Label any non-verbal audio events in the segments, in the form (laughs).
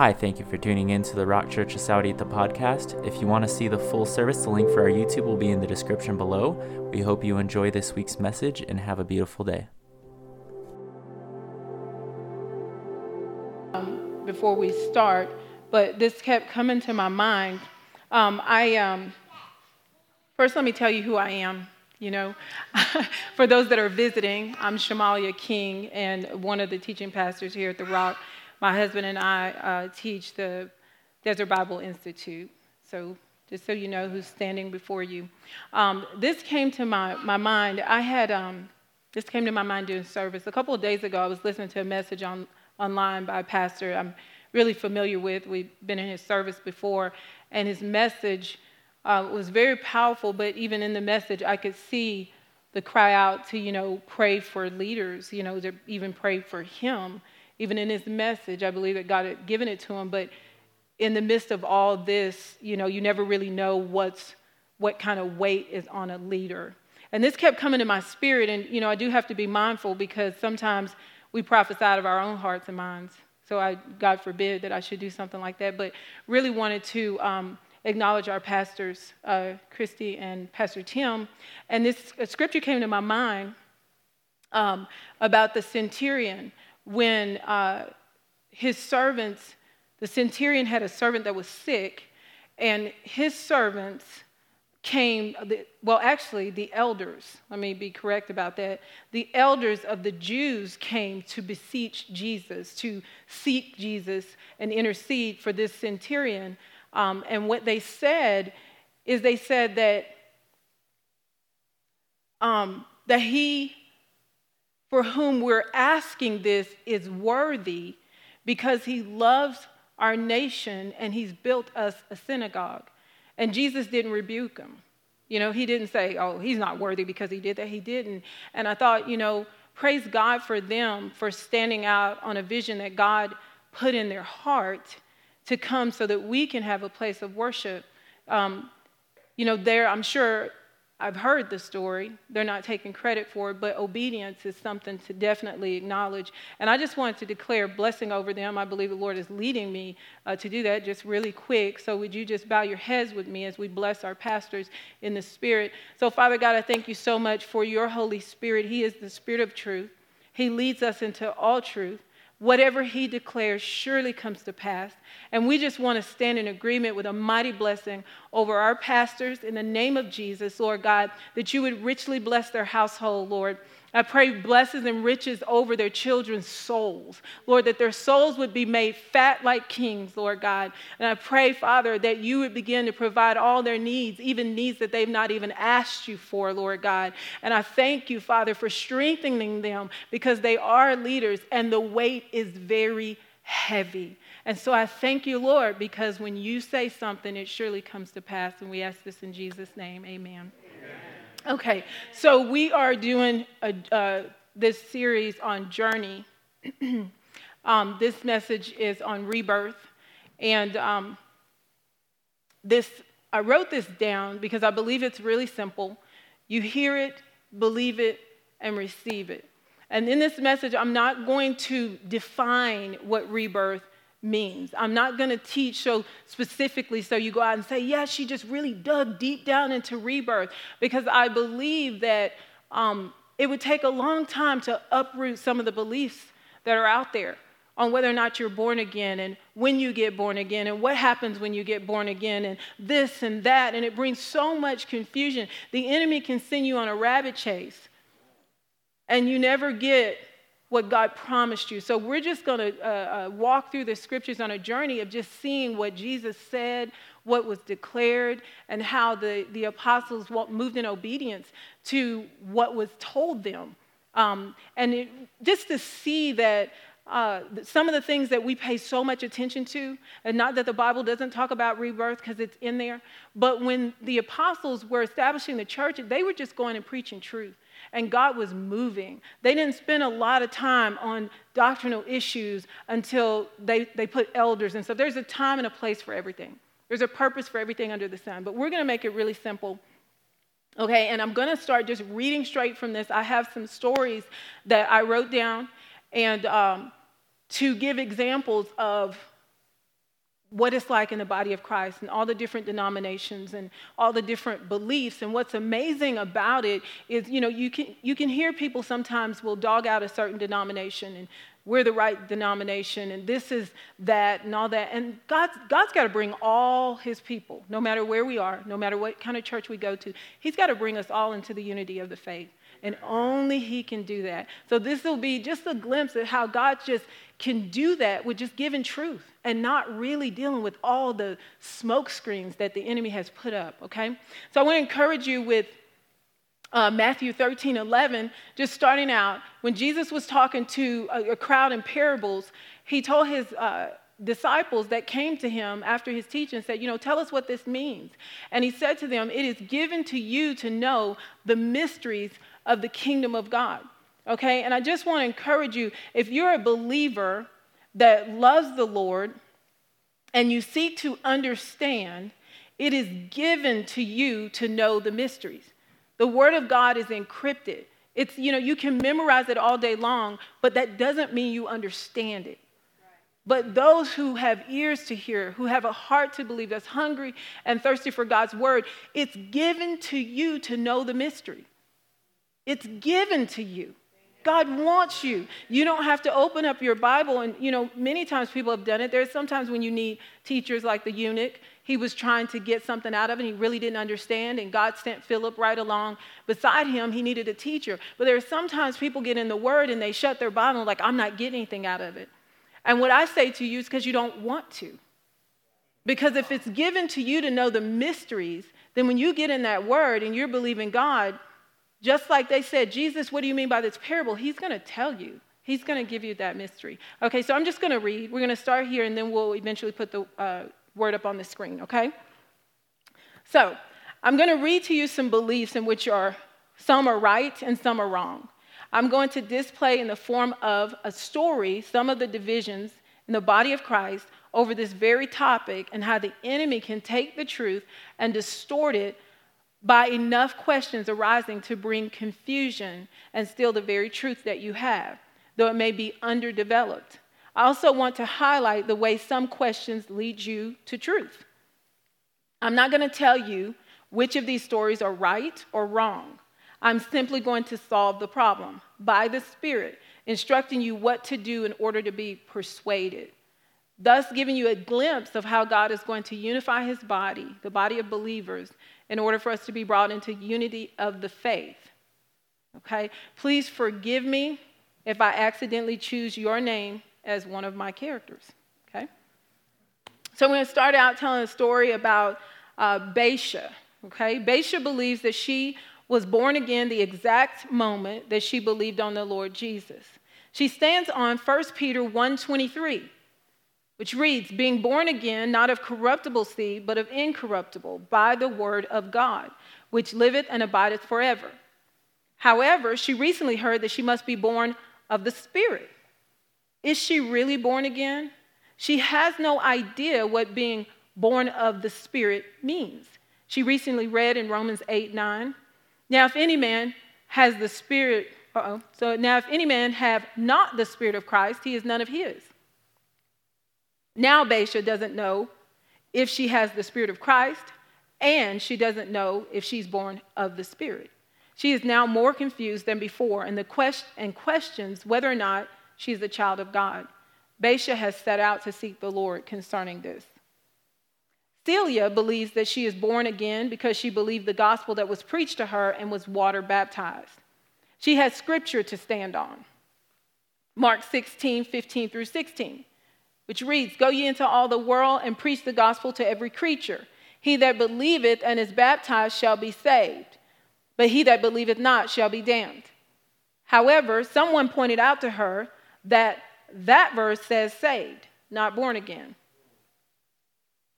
Hi, thank you for tuning in to the Rock Church of Saudi at the podcast. If you want to see the full service, the link for our YouTube will be in the description below. We hope you enjoy this week's message and have a beautiful day. Um, before we start, but this kept coming to my mind. Um, I um, first let me tell you who I am. You know, (laughs) for those that are visiting, I'm Shamalia King and one of the teaching pastors here at the Rock my husband and I uh, teach the Desert Bible Institute. So just so you know who's standing before you. Um, this came to my, my mind. I had, um, this came to my mind during service. A couple of days ago, I was listening to a message on, online by a pastor I'm really familiar with. We've been in his service before, and his message uh, was very powerful, but even in the message, I could see the cry out to, you know, pray for leaders, you know, to even pray for him even in his message, I believe that God had given it to him. But in the midst of all this, you know, you never really know what's what kind of weight is on a leader. And this kept coming to my spirit, and you know, I do have to be mindful because sometimes we prophesy out of our own hearts and minds. So I, God forbid that I should do something like that. But really wanted to um, acknowledge our pastors, uh, Christy and Pastor Tim. And this scripture came to my mind um, about the centurion when uh, his servants, the centurion had a servant that was sick, and his servants came, well, actually, the elders, let me be correct about that. The elders of the Jews came to beseech Jesus, to seek Jesus and intercede for this centurion. Um, and what they said is they said that, um, that he for whom we're asking this is worthy because he loves our nation and he's built us a synagogue. And Jesus didn't rebuke him. You know, he didn't say, oh, he's not worthy because he did that. He didn't. And I thought, you know, praise God for them for standing out on a vision that God put in their heart to come so that we can have a place of worship. Um, you know, there, I'm sure I've heard the story. They're not taking credit for it, but obedience is something to definitely acknowledge. And I just wanted to declare blessing over them. I believe the Lord is leading me uh, to do that just really quick. So, would you just bow your heads with me as we bless our pastors in the Spirit? So, Father God, I thank you so much for your Holy Spirit. He is the Spirit of truth, He leads us into all truth. Whatever he declares surely comes to pass. And we just want to stand in agreement with a mighty blessing over our pastors in the name of Jesus, Lord God, that you would richly bless their household, Lord I pray blessings and riches over their children's souls. Lord, that their souls would be made fat like kings, Lord God. And I pray, Father, that you would begin to provide all their needs, even needs that they've not even asked you for, Lord God. And I thank you, Father, for strengthening them because they are leaders and the weight is very heavy. And so I thank you, Lord, because when you say something, it surely comes to pass. And we ask this in Jesus' name. Amen. Okay, so we are doing a, uh, this series on journey. (clears throat) um, this message is on rebirth, and um, this I wrote this down because I believe it's really simple. You hear it, believe it, and receive it. And in this message, I'm not going to define what rebirth means. I'm not going to teach so specifically so you go out and say, yeah, she just really dug deep down into rebirth because I believe that um, it would take a long time to uproot some of the beliefs that are out there on whether or not you're born again and when you get born again and what happens when you get born again and this and that. And it brings so much confusion. The enemy can send you on a rabbit chase and you never get what God promised you. So we're just going to uh, uh, walk through the scriptures on a journey of just seeing what Jesus said, what was declared, and how the, the apostles moved in obedience to what was told them. Um, and it, just to see that uh, some of the things that we pay so much attention to, and not that the Bible doesn't talk about rebirth because it's in there, but when the apostles were establishing the church, they were just going and preaching truth and God was moving. They didn't spend a lot of time on doctrinal issues until they, they put elders and stuff. There's a time and a place for everything, there's a purpose for everything under the sun. But we're going to make it really simple. Okay, and I'm going to start just reading straight from this. I have some stories that I wrote down and um, to give examples of what it's like in the body of Christ and all the different denominations and all the different beliefs. And what's amazing about it is, you know, you can, you can hear people sometimes will dog out a certain denomination and we're the right denomination and this is that and all that. And God's, God's got to bring all his people, no matter where we are, no matter what kind of church we go to, he's got to bring us all into the unity of the faith. And only he can do that. So this will be just a glimpse of how God just can do that with just giving truth and not really dealing with all the smoke screens that the enemy has put up, okay? So I want to encourage you with uh, Matthew 13, 11, just starting out, when Jesus was talking to a, a crowd in parables, he told his uh, disciples that came to him after his teaching said, You know, tell us what this means. And he said to them, It is given to you to know the mysteries of the kingdom of God. Okay? And I just want to encourage you if you're a believer that loves the Lord and you seek to understand, it is given to you to know the mysteries. The Word of God is encrypted. It's, you know, you can memorize it all day long, but that doesn't mean you understand it. But those who have ears to hear, who have a heart to believe, that's hungry and thirsty for God's word, it's given to you to know the mystery. It's given to you. God wants you. You don't have to open up your Bible. And, you know, many times people have done it. There's sometimes when you need teachers like the eunuch. He was trying to get something out of it. And he really didn't understand. And God sent Philip right along beside him. He needed a teacher. But there are sometimes people get in the Word and they shut their Bible, like, I'm not getting anything out of it. And what I say to you is because you don't want to. Because if it's given to you to know the mysteries, then when you get in that Word and you're believing God, just like they said, Jesus, what do you mean by this parable? He's going to tell you. He's going to give you that mystery. Okay, so I'm just going to read. We're going to start here and then we'll eventually put the uh, word up on the screen, okay? So I'm going to read to you some beliefs in which are some are right and some are wrong. I'm going to display in the form of a story some of the divisions in the body of Christ over this very topic and how the enemy can take the truth and distort it by enough questions arising to bring confusion and steal the very truth that you have, though it may be underdeveloped. I also want to highlight the way some questions lead you to truth. I'm not going to tell you which of these stories are right or wrong. I'm simply going to solve the problem by the Spirit, instructing you what to do in order to be persuaded. Thus, giving you a glimpse of how God is going to unify his body, the body of believers, in order for us to be brought into unity of the faith. Okay? Please forgive me if I accidentally choose your name as one of my characters. Okay? So I'm going to start out telling a story about uh, Baisha. Okay? Baisha believes that she was born again the exact moment that she believed on the Lord Jesus. She stands on 1 Peter 1:23 which reads, Being born again, not of corruptible seed, but of incorruptible, by the word of God, which liveth and abideth forever. However, she recently heard that she must be born of the Spirit. Is she really born again? She has no idea what being born of the Spirit means. She recently read in Romans 8 9. Now, if any man has the Spirit, uh oh, so now if any man have not the Spirit of Christ, he is none of his. Now, Baisha doesn't know if she has the Spirit of Christ, and she doesn't know if she's born of the Spirit. She is now more confused than before and, the quest- and questions whether or not she's a child of God. Baisha has set out to seek the Lord concerning this. Celia believes that she is born again because she believed the gospel that was preached to her and was water baptized. She has scripture to stand on. Mark 16, 15 through 16 which reads, Go ye into all the world and preach the gospel to every creature. He that believeth and is baptized shall be saved, but he that believeth not shall be damned. However, someone pointed out to her that that verse says saved, not born again.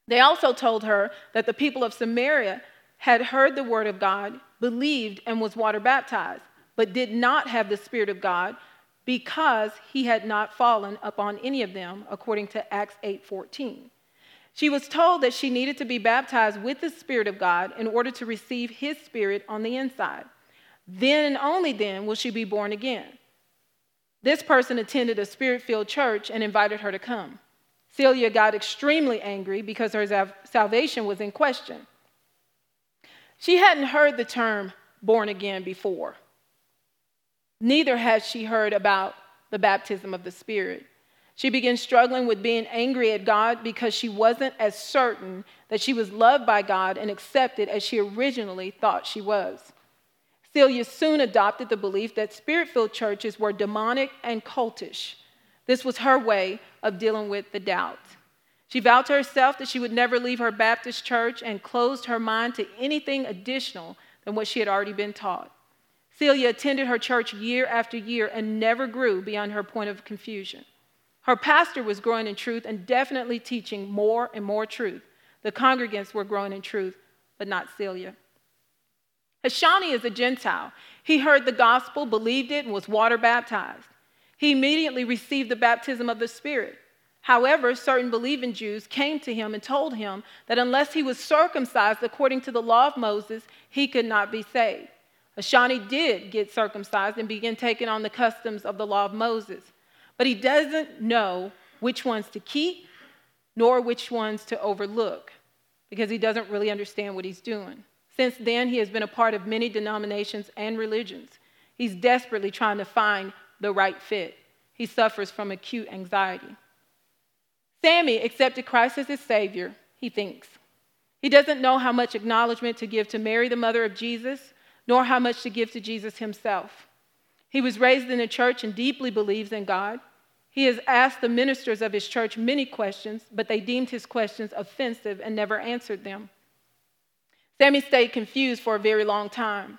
They also told her that the people of Samaria had heard the word of God, believed, and was water baptized, but did not have the Spirit of God because he had not fallen upon any of them according to Acts 8:14. She was told that she needed to be baptized with the spirit of God in order to receive his spirit on the inside. Then and only then will she be born again. This person attended a spirit-filled church and invited her to come. Celia got extremely angry because her salvation was in question. She hadn't heard the term born again before. Neither had she heard about the baptism of the Spirit. She began struggling with being angry at God because she wasn't as certain that she was loved by God and accepted as she originally thought she was. Celia soon adopted the belief that spirit filled churches were demonic and cultish. This was her way of dealing with the doubt. She vowed to herself that she would never leave her Baptist church and closed her mind to anything additional than what she had already been taught. Celia attended her church year after year and never grew beyond her point of confusion. Her pastor was growing in truth and definitely teaching more and more truth. The congregants were growing in truth, but not Celia. Hashani is a Gentile. He heard the gospel, believed it, and was water baptized. He immediately received the baptism of the Spirit. However, certain believing Jews came to him and told him that unless he was circumcised according to the law of Moses, he could not be saved. Hashani did get circumcised and began taking on the customs of the law of Moses, but he doesn't know which ones to keep nor which ones to overlook because he doesn't really understand what he's doing. Since then, he has been a part of many denominations and religions. He's desperately trying to find the right fit. He suffers from acute anxiety. Sammy accepted Christ as his Savior, he thinks. He doesn't know how much acknowledgement to give to Mary, the mother of Jesus, nor how much to give to Jesus himself. He was raised in a church and deeply believes in God. He has asked the ministers of his church many questions, but they deemed his questions offensive and never answered them. Sammy stayed confused for a very long time.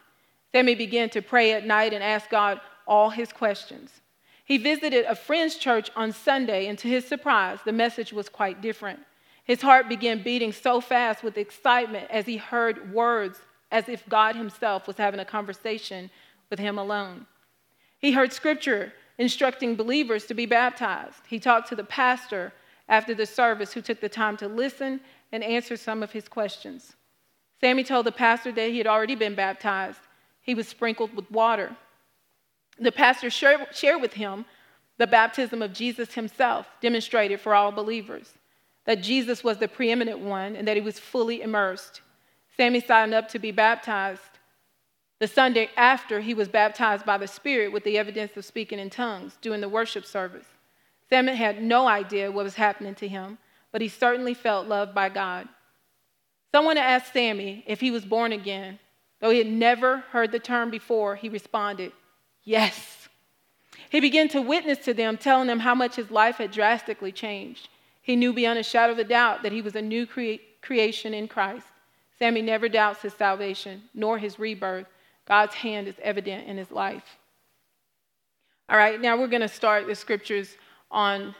Sammy began to pray at night and ask God all his questions. He visited a friend's church on Sunday, and to his surprise, the message was quite different. His heart began beating so fast with excitement as he heard words as if God himself was having a conversation with him alone. He heard scripture instructing believers to be baptized. He talked to the pastor after the service who took the time to listen and answer some of his questions. Sammy told the pastor that he had already been baptized. He was sprinkled with water. The pastor shared with him the baptism of Jesus himself, demonstrated for all believers, that Jesus was the preeminent one and that he was fully immersed. Sammy signed up to be baptized the Sunday after he was baptized by the Spirit with the evidence of speaking in tongues during the worship service. Sammy had no idea what was happening to him, but he certainly felt loved by God. Someone asked Sammy if he was born again. Though he had never heard the term before, he responded, Yes. He began to witness to them, telling them how much his life had drastically changed. He knew beyond a shadow of a doubt that he was a new cre- creation in Christ. Sammy never doubts his salvation nor his rebirth. God's hand is evident in his life. All right, now we're going to start the scriptures on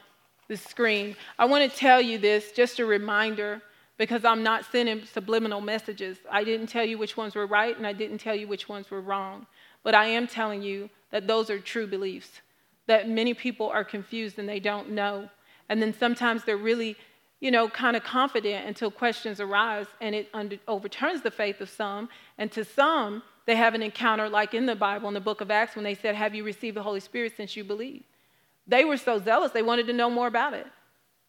the screen. I want to tell you this, just a reminder, because I'm not sending subliminal messages. I didn't tell you which ones were right, and I didn't tell you which ones were wrong. But I am telling you that those are true beliefs, that many people are confused and they don't know. And then sometimes they're really, you know, kind of confident until questions arise and it under, overturns the faith of some. And to some, they have an encounter like in the Bible, in the book of Acts, when they said, Have you received the Holy Spirit since you believe? They were so zealous, they wanted to know more about it.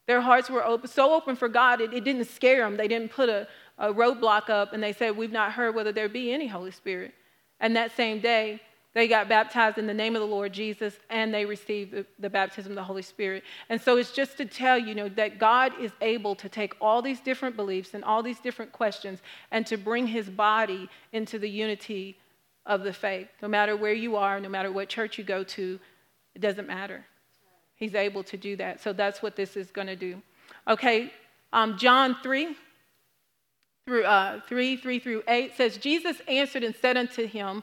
Their hearts were open, so open for God, it, it didn't scare them. They didn't put a, a roadblock up and they said, We've not heard whether there be any Holy Spirit. And that same day, they got baptized in the name of the Lord Jesus and they received the, baptism of the Holy Spirit. And so it's just to tell you, you know, that God is able to take all these different beliefs and all these different questions and to bring his body into the unity of the faith. No matter where you are, no matter what church you go to, it doesn't matter. He's able to do that. So that's what this is going to do. Okay, um, John 3 through uh, 3, 3 through 8 says, Jesus answered and said unto him,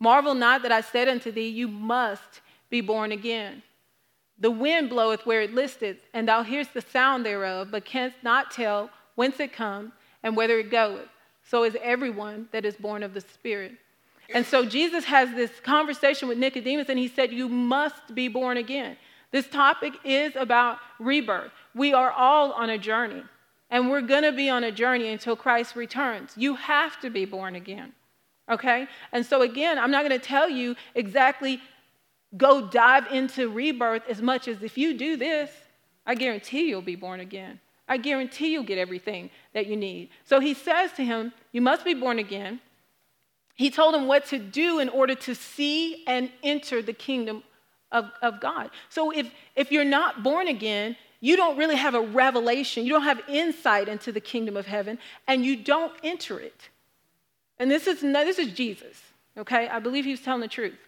Marvel not that I said unto thee, You must be born again. The wind bloweth where it listeth, and thou hearest the sound thereof, but canst not tell whence it comes, and whither it goeth. So is everyone that is born of the Spirit. And so Jesus has this conversation with Nicodemus, and he said, You must be born again. This topic is about rebirth. We are all on a journey, and we're going to be on a journey until Christ returns. You have to be born again. Okay? And so, again, I'm not to tell you exactly go dive into rebirth as much as if you do this, I guarantee you'll be born again. I guarantee you'll get everything that you need. So he says to him, You must be born again. He told him what to do in order to see and enter the kingdom of, of God. So if, if you're not born again, you don't really have a revelation, you don't have insight into the kingdom of heaven, and you don't enter it. And this is, this is Jesus, okay? I believe he was telling the truth.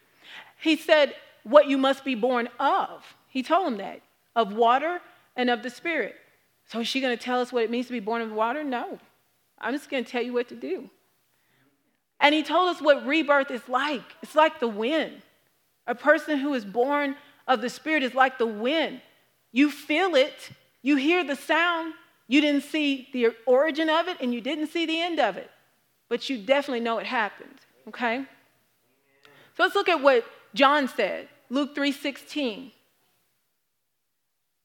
He said, What you must be born of. He told him that of water and of the Spirit. So is she going to tell us what it means to be born of water? No. I'm just going to tell you what to do. And he told us what rebirth is like. It's like the wind. A person who is born of the Spirit is like the wind. You feel it, you hear the sound, you didn't see the origin of it, and you didn't see the end of it, but you definitely know it happened, okay? So let's look at what John said, Luke 3:16.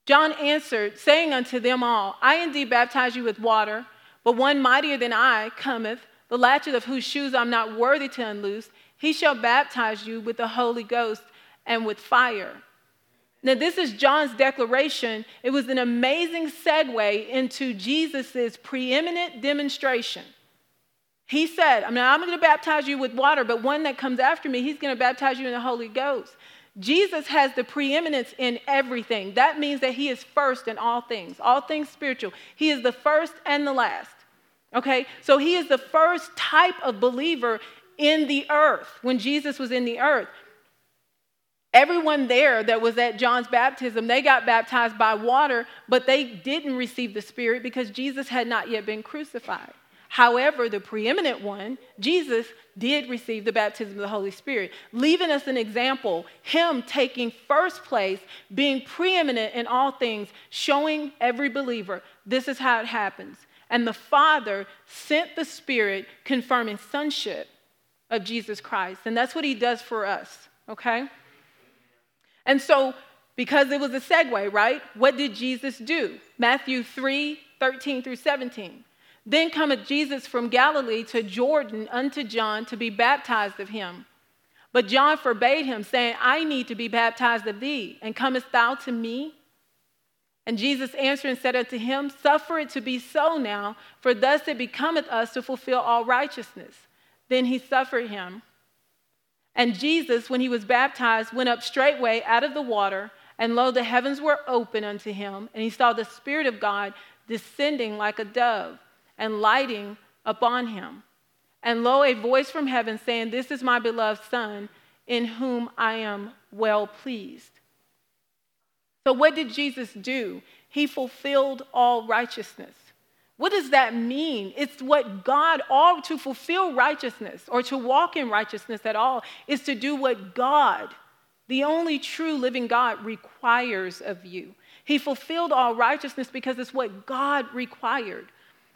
John answered, saying unto them all, I indeed baptize you with water, but one mightier than I cometh, the latchet of whose shoes I'm not worthy to unloose. He shall baptize you with the Holy Ghost and with fire. Now, this is John's declaration. It was an amazing segue into Jesus' preeminent demonstration. He said, I mean, I'm going to baptize you with water, but one that comes after me, he's going to baptize you in the Holy Ghost. Jesus has the preeminence in everything. That means that he is first in all things, all things spiritual. He is the first and the last. Okay? So he is the first type of believer in the earth when Jesus was in the earth. Everyone there that was at John's baptism, they got baptized by water, but they didn't receive the Spirit because Jesus had not yet been crucified. However, the preeminent one, Jesus, did receive the baptism of the Holy Spirit, leaving us an example, him taking first place, being preeminent in all things, showing every believer this is how it happens. And the Father sent the Spirit confirming sonship of Jesus Christ. And that's what he does for us, okay? And so, because it was a segue, right? What did Jesus do? Matthew 3 13 through 17. Then cometh Jesus from Galilee to Jordan unto John to be baptized of him. But John forbade him, saying, I need to be baptized of thee, and comest thou to me? And Jesus answered and said unto him, Suffer it to be so now, for thus it becometh us to fulfill all righteousness. Then he suffered him. And Jesus, when he was baptized, went up straightway out of the water, and lo, the heavens were open unto him, and he saw the Spirit of God descending like a dove and lighting upon him. And lo, a voice from heaven saying, This is my beloved Son, in whom I am well pleased. So, what did Jesus do? He fulfilled all righteousness. What does that mean? It's what God, all to fulfill righteousness or to walk in righteousness at all, is to do what God, the only true living God, requires of you. He fulfilled all righteousness because it's what God required.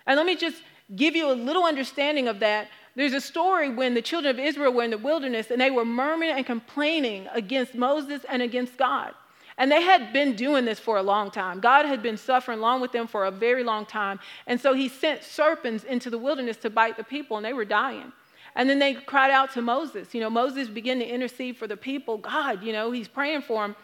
And let me just give you a little understanding of that. There's a story when the children of Israel were in the wilderness and they were murmuring and complaining against Moses and against God. And they had been doing this for a long time. God had been suffering along with them for a very long time. And so he sent serpents into the wilderness to bite the people, and they were dying. And then they cried out to Moses. You know, Moses began to intercede for the people. God, you know, he's praying for them.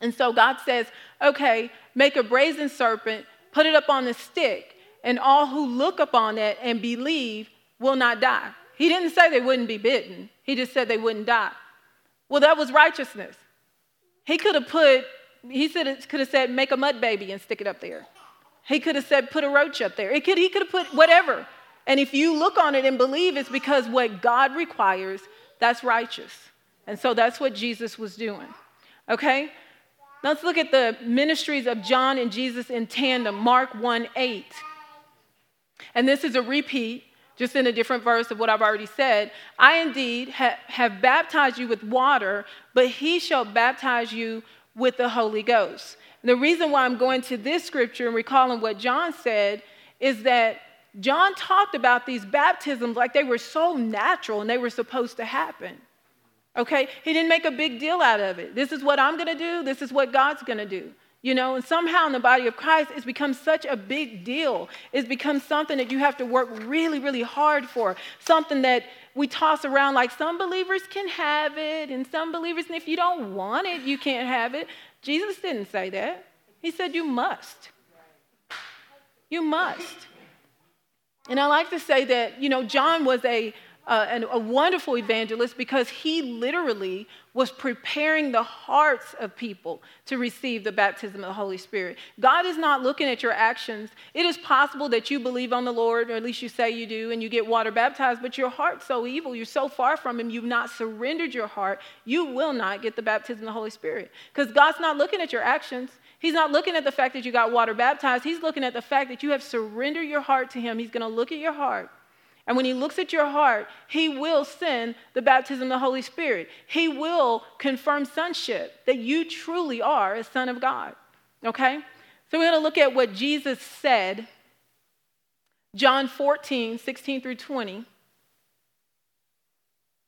And so God says, okay, make a brazen serpent, put it up on the stick, and all who look upon it and believe will not die. He didn't say they wouldn't be bitten, he just said they wouldn't die. Well, that was righteousness. He could have put, he said, could have said, make a mud baby and stick it up there. He could have said, put a roach up there. It could, he could have put whatever. And if you look on it and believe it's because what God requires, that's righteous. And so that's what Jesus was doing. Okay? Let's look at the ministries of John and Jesus in tandem. Mark 1 8. And this is a repeat, just in a different verse of what I've already said. I indeed ha- have baptized you with water, but he shall baptize you with the Holy Ghost. And the reason why I'm going to this scripture and recalling what John said is that John talked about these baptisms like they were so natural and they were supposed to happen. Okay? He didn't make a big deal out of it. This is what I'm going to do, this is what God's going to do. You know, and somehow in the body of Christ, it's become such a big deal. It's become something that you have to work really, really hard for. Something that we toss around like some believers can have it, and some believers, and if you don't want it, you can't have it. Jesus didn't say that. He said, You must. You must. And I like to say that, you know, John was a, uh, a wonderful evangelist because he literally was preparing the hearts of people to receive the baptism of the Holy Spirit. God is not looking at your actions. It is possible that you believe on the Lord, or at least you say you do, and you get water baptized, but your heart's so evil, you're so far from Him, you've not surrendered your heart, you will not get the baptism of the Holy Spirit. Because God's not looking at your actions. He's not looking at the fact that you got water baptized. He's looking at the fact that you have surrendered your heart to Him. He's going to look at your heart. And when He looks at your heart, He will send the baptism of the Holy Spirit. He will confirm sonship, that you truly are a son of God. Okay? So we're going to look at what Jesus said, John 14, 16 through 20.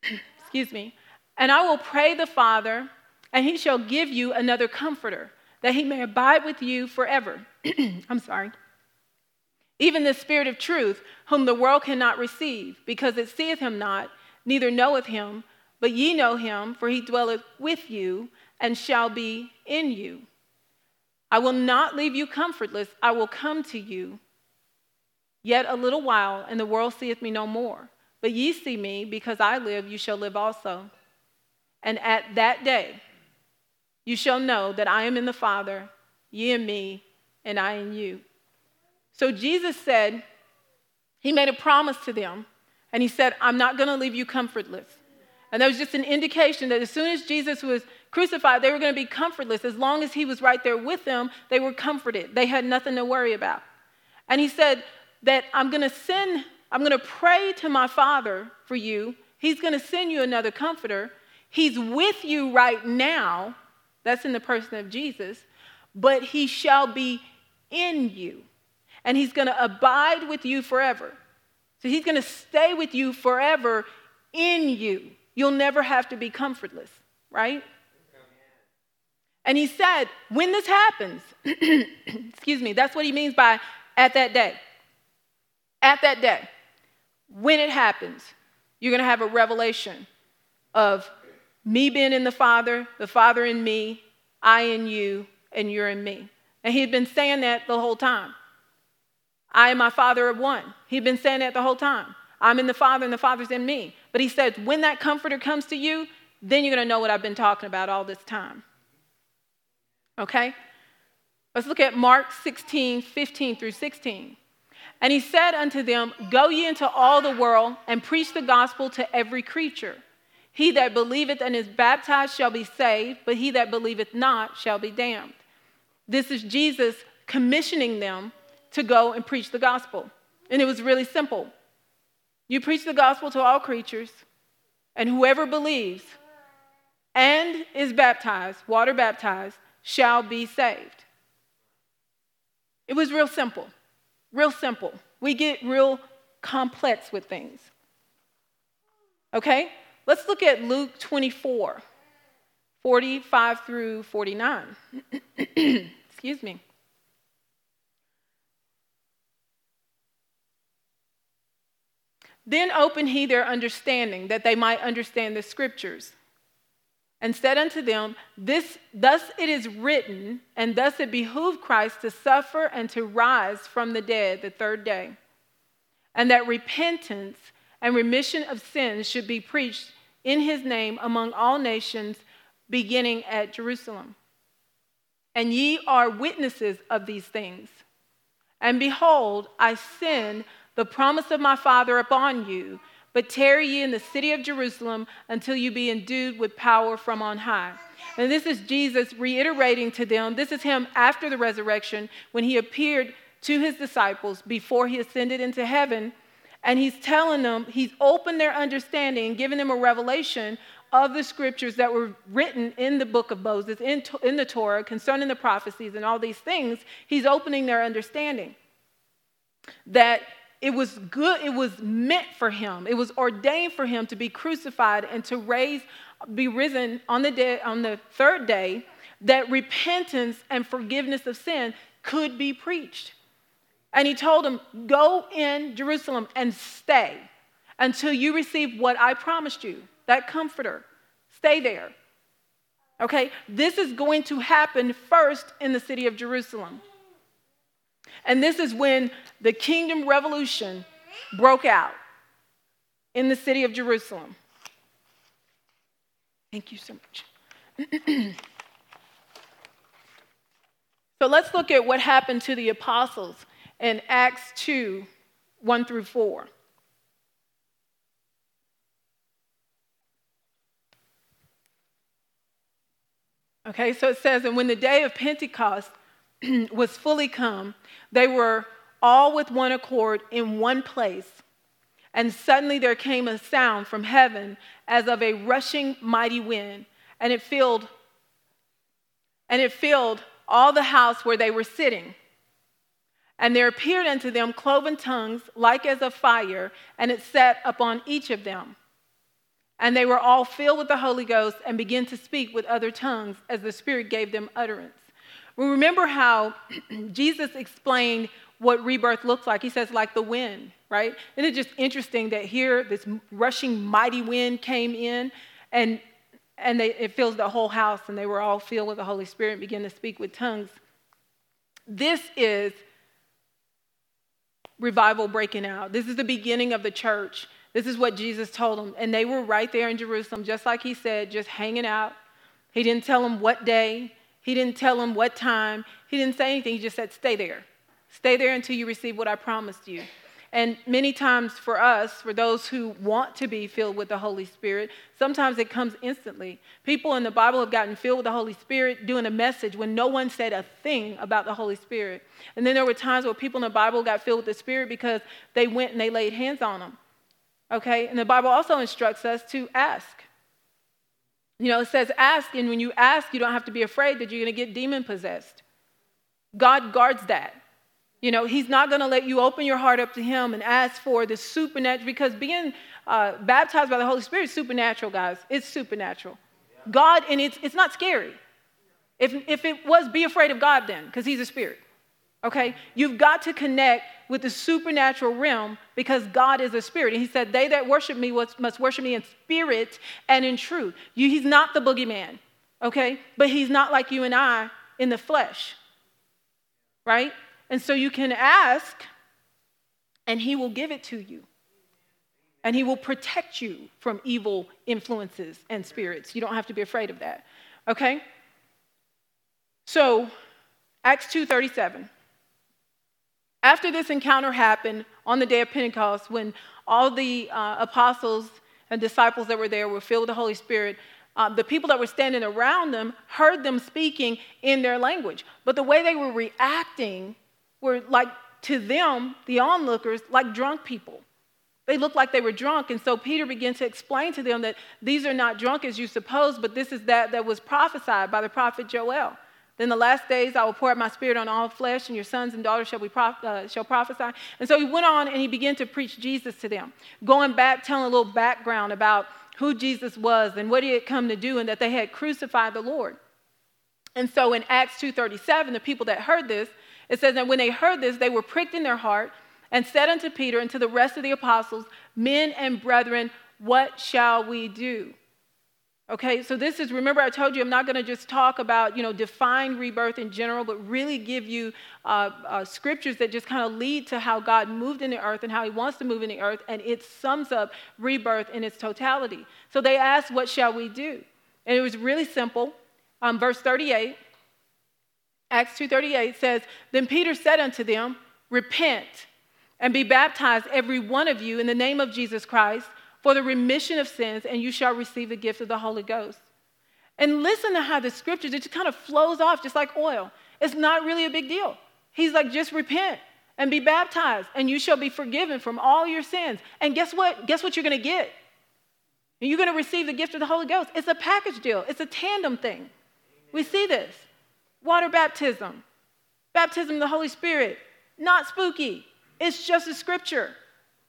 (clears throat) Excuse me. And I will pray the Father, and He shall give you another comforter that he may abide with you forever. (clears throat) I'm sorry. Even the Spirit of truth, whom the world cannot receive, because it seeth him not, neither knoweth him, but ye know him, for he dwelleth with you and shall be in you. I will not leave you comfortless, I will come to you. Yet a little while, and the world seeth me no more. But ye see me, because I live, you shall live also. And at that day, you shall know that I am in the Father, ye in me, and I in you. So Jesus said, He made a promise to them, and He said, I'm not going to leave you comfortless. And that was just an indication that as soon as Jesus was crucified, they were going to be comfortless. As long as He was right there with them, they were comforted. They had nothing to worry about. And He said that I'm going to send, I'm going to pray to my Father for you. He's going to send you another comforter. He's with you right now that's in the person of Jesus. But he shall be in you. And he's going to abide with you forever. So he's going to stay with you forever in you. You'll never have to be comfortless, right? And he said, when this happens, (clears throat) excuse me, that's what he means by at that day. At that day, when it happens, you're going to have a revelation of me being in the Father, the Father in me, I in you, and you're in me. And he had been saying that the whole time. I and my Father are one. He'd been saying that the whole time. I'm in the Father, and the Father's in me. But he says, when that comforter comes to you, then you're going to know what I've been talking about all this time. Okay? Let's look at Mark 16, 15 through 16. And he said unto them, Go ye into all the world and preach the gospel to every creature. He that believeth and is baptized shall be saved, but he that believeth not shall be damned. This is Jesus commissioning them to go and preach the gospel. And it was really simple. You preach the gospel to all creatures, and whoever believes and is baptized, water baptized, shall be saved. It was real simple. Real simple. We get real complex with things. Okay? Let's look at Luke 24, 45 through 49. (clears throat) Excuse me. Then opened he their understanding, that they might understand the scriptures. And said unto them, this, Thus it is written, and thus it behooved Christ to suffer and to rise from the dead the third day, and that repentance and remission of sins should be preached in his name among all nations, beginning at Jerusalem. And ye are witnesses of these things. And behold, I send the promise of my Father upon you, but tarry ye in the city of Jerusalem until you be endued with power from on high. And this is Jesus reiterating to them. This is him after the resurrection when he appeared to his disciples before he ascended into heaven and he's telling them, he's opened their understanding and given them a revelation of the scriptures that were written in the book of Moses, in, in the Torah, concerning the prophecies and all these things. He's opening their understanding. that it was good, it was meant for him, it was ordained for him to be crucified and to raise, be risen on the, day, on the third day, that repentance and forgiveness of sin could be preached. And he told him, Go in Jerusalem and stay until you receive what I promised you, that comforter. Stay there. Okay? This is going to happen first in the city of Jerusalem. And this is when the kingdom revolution broke out in the city of Jerusalem. Thank you so much. (clears throat) so let's look at what happened to the apostles in Acts 2 1 through 4. Okay, so it says, and when the day of Pentecost (clears throat) was fully come, they were all with one accord in one place. And suddenly there came a sound from heaven as of a rushing mighty wind, and it filled and it filled all the house where they were sitting. And there appeared unto them cloven tongues like as of fire, and it sat upon each of them. And they were all filled with the Holy Ghost and began to speak with other tongues as the Spirit gave them utterance. We remember how Jesus explained what rebirth looks like. He says, like the wind, right? And it's just interesting that here this rushing mighty wind came in and and they, it fills the whole house, and they were all filled with the Holy Spirit and began to speak with tongues. This is revival breaking out. This is the beginning of the church. This is what Jesus told them. And they were right there in Jerusalem, just like he said, just hanging out. He didn't tell them what day, he didn't tell them what time, he didn't say anything. He just said, Stay there. Stay there until you receive what I promised you. And many times for us, for those who want to be filled with the Holy Spirit, sometimes it comes instantly. People in the Bible have gotten filled with the Holy Spirit doing a message when no one said a thing about the Holy Spirit. And then there were times where people in the Bible got filled with the Spirit because they went and they laid hands on them. Okay? And the Bible also instructs us to ask. You know, it says ask, and when you ask, you don't have to be afraid that you're going to get demon possessed. God guards that. You know, He's not going to let you open your heart up to Him and ask for the supernatural, because being uh, baptized by the Holy Spirit is supernatural, guys. It's supernatural. God, and it's, it's not scary. If, if it was, be afraid of God then, because He's a spirit. Okay? You've got to connect with the supernatural realm because God is a spirit. And he said, They that worship me must worship me in spirit and in truth. You, he's not the boogeyman, okay? But he's not like you and I in the flesh, right? And so you can ask, and he will give it to you. And he will protect you from evil influences and spirits. You don't have to be afraid of that, okay? So, Acts 2:37. After this encounter happened on the day of Pentecost, when all the uh, apostles and disciples that were there were filled with the Holy Spirit, uh, the people that were standing around them heard them speaking in their language. But the way they were reacting were like, to them, the onlookers, like drunk people. They looked like they were drunk. And so Peter began to explain to them that these are not drunk as you suppose, but this is that that was prophesied by the prophet Joel. Then the last days I will pour out my spirit on all flesh, and your sons and daughters shall, be uh, shall prophesy. And so he went on and he began to preach Jesus to them, going back, telling a little background about who Jesus was and what he had come to do, and that they had crucified the Lord. And so in Acts 2:37, the people that heard this, it says that when they heard this, they were pricked in their heart and said unto Peter and to the rest of the apostles, Men and brethren, what shall we do? Okay, so this is, remember I told you I'm not going to just talk about, you know, define rebirth in general, but really give you uh, uh, scriptures that just kind of lead to how God moved in the earth and how he wants to move in the earth, and it sums up rebirth in its totality. So they asked, what shall we do? And it was really simple. Um, verse 38, Acts 2.38 says, Then Peter said unto them, Repent and be baptized every one of you in the name of Jesus Christ for the remission of sins, and you shall receive the gift of the Holy Ghost. And listen to how the scriptures, it just kind of flows off just like oil. It's not really a big deal. He's like, just repent and be baptized, and you shall be forgiven from all your sins. And guess what? Guess what you're going to get? You're going to receive the gift of the Holy Ghost. It's a package deal, it's a tandem thing. We see this water baptism, baptism of the Holy Spirit, not spooky. It's just a scripture.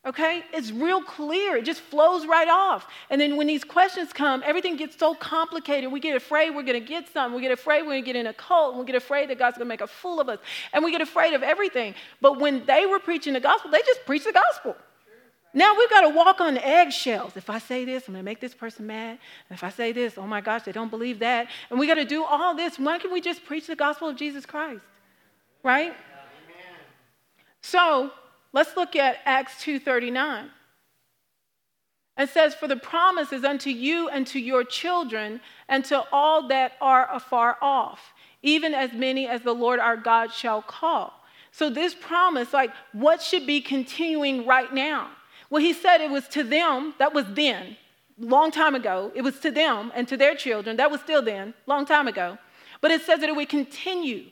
Okay? It's real clear. It just flows right off. And then when these questions come, everything gets so complicated. We get afraid we're going to get something. We get afraid we're going to get in a cult. And we get afraid that God's going to make a fool of us. And we get afraid of everything. But when they were preaching the gospel, they just preached the gospel. Now we've got to walk on eggshells. If I say this, I'm going to make this person mad. And if I say this, oh my gosh, they don't believe that. And we got to do all this. Why can't we just preach the gospel of Jesus Christ? Right? Amen. So Let's look at Acts 2:39. It says, For the promise is unto you and to your children and to all that are afar off, even as many as the Lord our God shall call. So, this promise, like, what should be continuing right now? Well, he said it was to them, that was then, long time ago. It was to them and to their children, that was still then, long time ago. But it says that it would continue,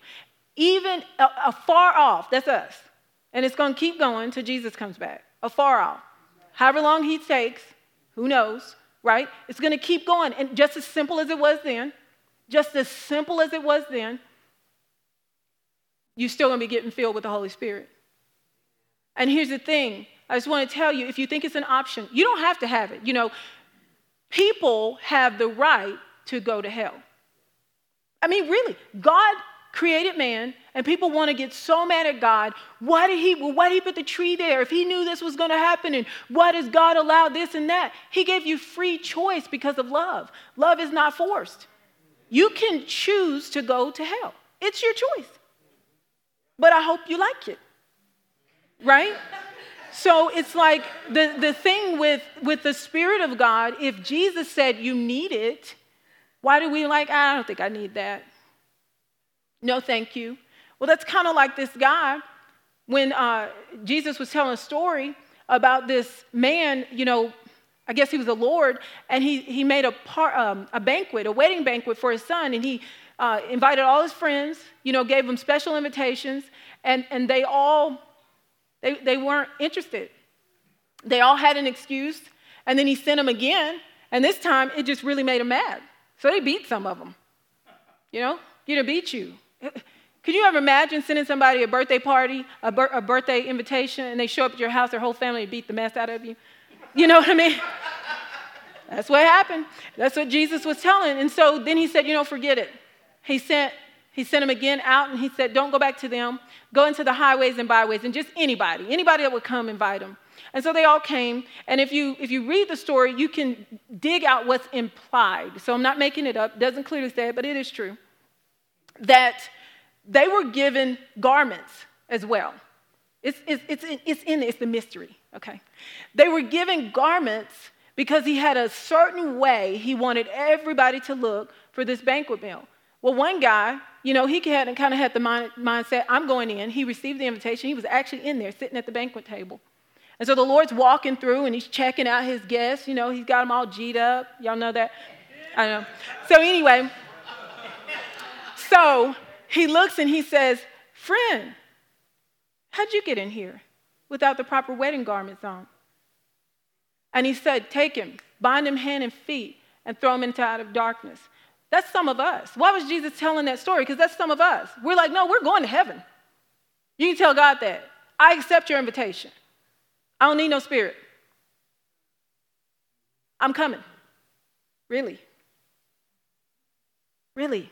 even afar off, that's us, and it's going to keep going till Jesus comes back, afar off. However long he takes, who knows, right? It's going to keep going. And just as simple as it was then, just as simple as it was then, you're still going to be getting filled with the Holy Spirit. And here's the thing I just want to tell you if you think it's an option, you don't have to have it. You know, people have the right to go to hell. I mean, really, God created man, and people want to get so mad at God. Why did he, why did he put the tree there? If he knew this was going to happen, and why does God allow this and that? He gave you free choice because of love. Love is not forced. You can choose to go to hell. It's your choice. But I hope you like it. Right? So it's like the, the thing with, with the Spirit of God, if Jesus said you need it, why do we like, I don't think I need that? No, thank you. Well, that's kind of like this guy when uh, Jesus was telling a story about this man, you know, I guess he was a Lord, and he, he made a, par, um, a banquet, a wedding banquet for his son, and he uh, invited all his friends, you know, gave them special invitations, and, and they all, they, they weren't interested. They all had an excuse, and then he sent them again, and this time it just really made him mad. So they beat some of them. You know, you know, beat you. (laughs) Could you ever imagine sending somebody a birthday party, a, bir- a birthday invitation, and they show up at your house, their whole family beat the mess out of you? You know what I mean? That's what happened. That's what Jesus was telling. And so then he said, you know, forget it. He sent, he sent them again out and he said, don't go back to them. Go into the highways and byways and just anybody, anybody that would come, invite them. And so they all came. And if you, if you read the story, you can dig out what's implied. So I'm not making it up. Doesn't clearly say it, but it is true. That they were given garments as well. It's, it's, it's, it's in it's the mystery, okay? They were given garments because he had a certain way he wanted everybody to look for this banquet meal. Well, one guy, you know, he had kind of had the mind, mindset, I'm going in. He received the invitation. He was actually in there sitting at the banquet table. And so the Lord's walking through and he's checking out his guests. You know, he's got them all G'd up. Y'all know that? I know. So, anyway, so he looks and he says, Friend, how'd you get in here without the proper wedding garments on? And he said, Take him, bind him hand and feet, and throw him into out of darkness. That's some of us. Why was Jesus telling that story? Because that's some of us. We're like, no, we're going to heaven. You can tell God that. I accept your invitation. I don't need no spirit. I'm coming. Really? Really?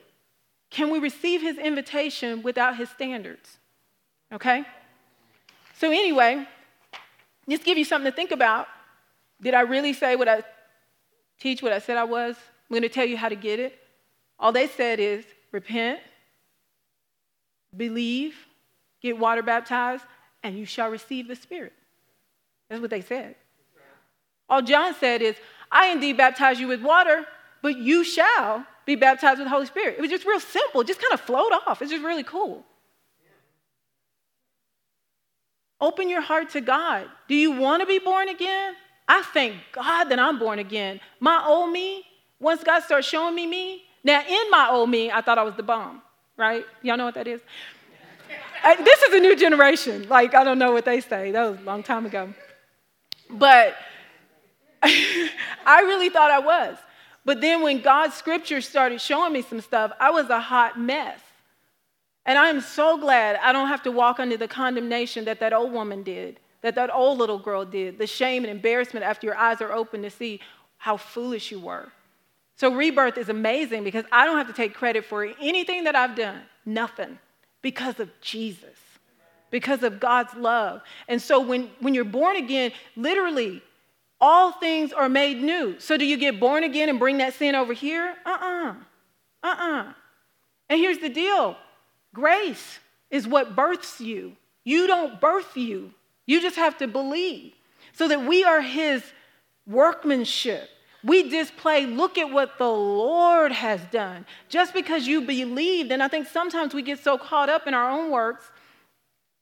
Can we receive his invitation without his standards? Okay? So, anyway, just give you something to think about. Did I really say what I teach, what I said I was? I'm going to tell you how to get it. All they said is repent, believe, get water baptized, and you shall receive the Spirit. That's what they said. All John said is, I indeed baptize you with water, but you shall be baptized with the Holy Spirit. It was just real simple, it just kind of flowed off. It's just really cool. Open your heart to God. Do you want to be born again? I thank God that I'm born again. My old me, once God started showing me me, now in my old me, I thought I was the bomb, right? Y'all know what that is? I, (laughs) uh, this is a new generation. Like, I don't know what they say. That was a long time ago. But (laughs) I really thought I was. But then when God's scripture started showing me some stuff, I was a hot mess. And I am so glad I don't have to walk under the condemnation that that old woman did, that that old little girl did, the shame and embarrassment after your eyes are open to see how foolish you were. So, rebirth is amazing because I don't have to take credit for anything that I've done, nothing, because of Jesus, because of God's love. And so, when, when you're born again, literally, all things are made new. So, do you get born again and bring that sin over here? Uh uh-uh. uh. Uh uh. And here's the deal grace is what births you. You don't birth you, you just have to believe. So that we are His workmanship. We display, look at what the Lord has done. Just because you believed, and I think sometimes we get so caught up in our own works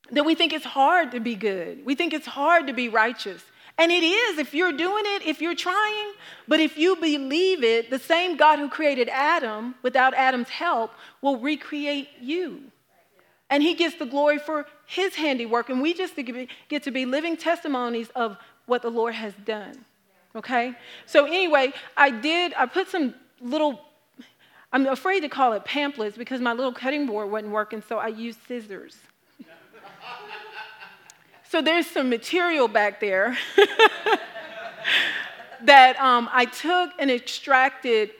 that we think it's hard to be good. We think it's hard to be righteous. And it is if you're doing it, if you're trying. But if you believe it, the same God who created Adam without Adam's help will recreate you. And he gets the glory for his handiwork. And we just get to be living testimonies of what the Lord has done. Okay? So, anyway, I did, I put some little, I'm afraid to call it pamphlets because my little cutting board wasn't working, so I used scissors. So there's some material back there (laughs) that um, I took and extracted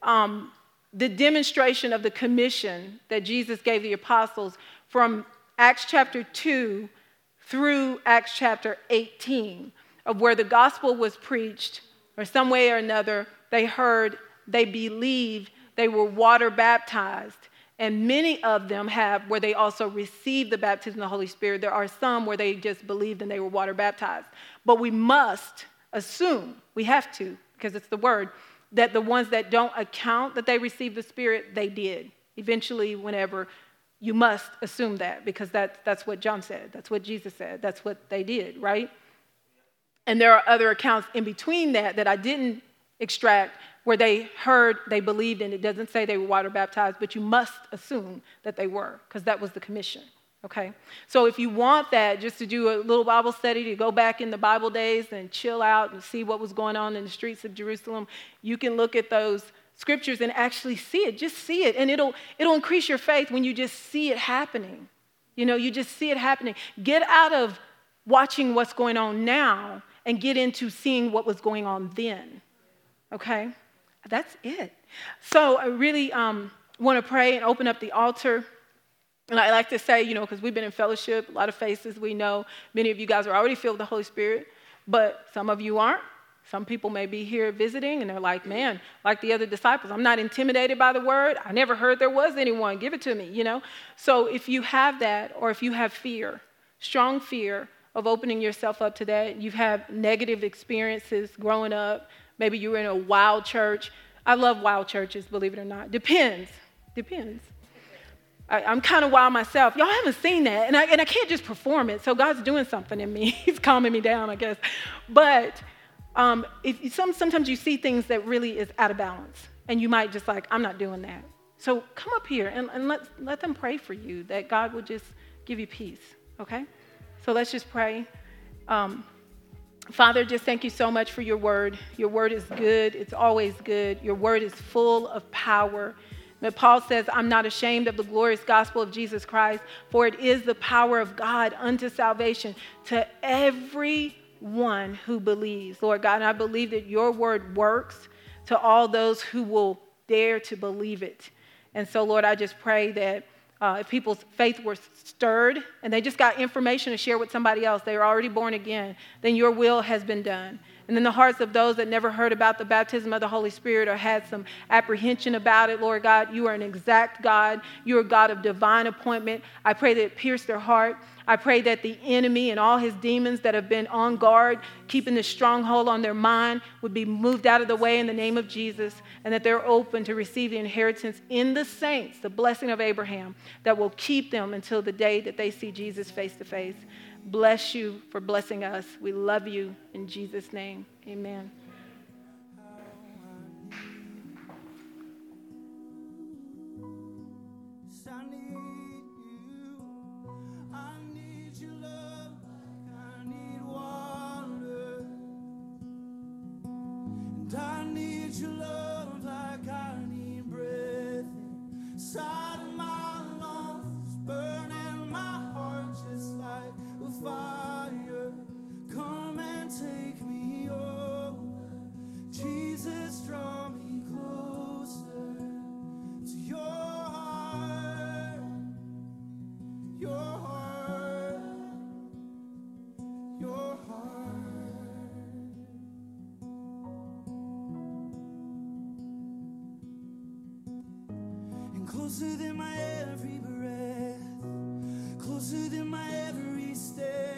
um, the demonstration of the commission that Jesus gave the apostles from Acts chapter 2 through Acts chapter 18, of where the gospel was preached, or some way or another, they heard, they believed, they were water baptized. And many of them have where they also received the baptism of the Holy Spirit. There are some where they just believed and they were water baptized. But we must assume, we have to, because it's the word, that the ones that don't account that they received the Spirit, they did. Eventually, whenever, you must assume that because that, that's what John said. That's what Jesus said. That's what they did, right? And there are other accounts in between that that I didn't extract where they heard, they believed, and it doesn't say they were water baptized, but you must assume that they were, because that was the commission. Okay? So if you want that, just to do a little Bible study, to go back in the Bible days and chill out and see what was going on in the streets of Jerusalem, you can look at those scriptures and actually see it. Just see it. And it'll, it'll increase your faith when you just see it happening. You know, you just see it happening. Get out of watching what's going on now and get into seeing what was going on then. Okay? That's it. So I really um, want to pray and open up the altar. And I like to say, you know, because we've been in fellowship, a lot of faces we know. Many of you guys are already filled with the Holy Spirit, but some of you aren't. Some people may be here visiting and they're like, man, like the other disciples, I'm not intimidated by the word. I never heard there was anyone. Give it to me, you know? So if you have that, or if you have fear, strong fear of opening yourself up to that, you've had negative experiences growing up, Maybe you were in a wild church. I love wild churches, believe it or not. Depends. Depends. I, am kind of wild myself. Y'all haven't seen that. And I, and I can't just perform it. So God's doing something in me. (laughs) He's calming me down, I guess. But um, if some, sometimes you see things that really is out of balance. And you might just like, I'm not doing that. So come up here and, and let, let them pray for you that God will just give you peace, okay? So let's just pray. Um, Father, just thank you so much for your word. Your word is good, it's always good. Your word is full of power. But Paul says, I'm not ashamed of the glorious gospel of Jesus Christ, for it is the power of God unto salvation to everyone who believes. Lord God, and I believe that your word works to all those who will dare to believe it. And so, Lord, I just pray that uh, if people's faith were stirred and they just got information to share with somebody else, they are already born again, then your will has been done. And in the hearts of those that never heard about the baptism of the Holy Spirit or had some apprehension about it, Lord God, you are an exact God. You are a God of divine appointment. I pray that it pierce their heart. I pray that the enemy and all his demons that have been on guard, keeping the stronghold on their mind, would be moved out of the way in the name of Jesus, and that they're open to receive the inheritance in the saints, the blessing of Abraham, that will keep them until the day that they see Jesus face to face bless you for blessing us. We love you in Jesus' name. Amen. I need your love like I need breath fire. Come and take me over. Jesus, draw me.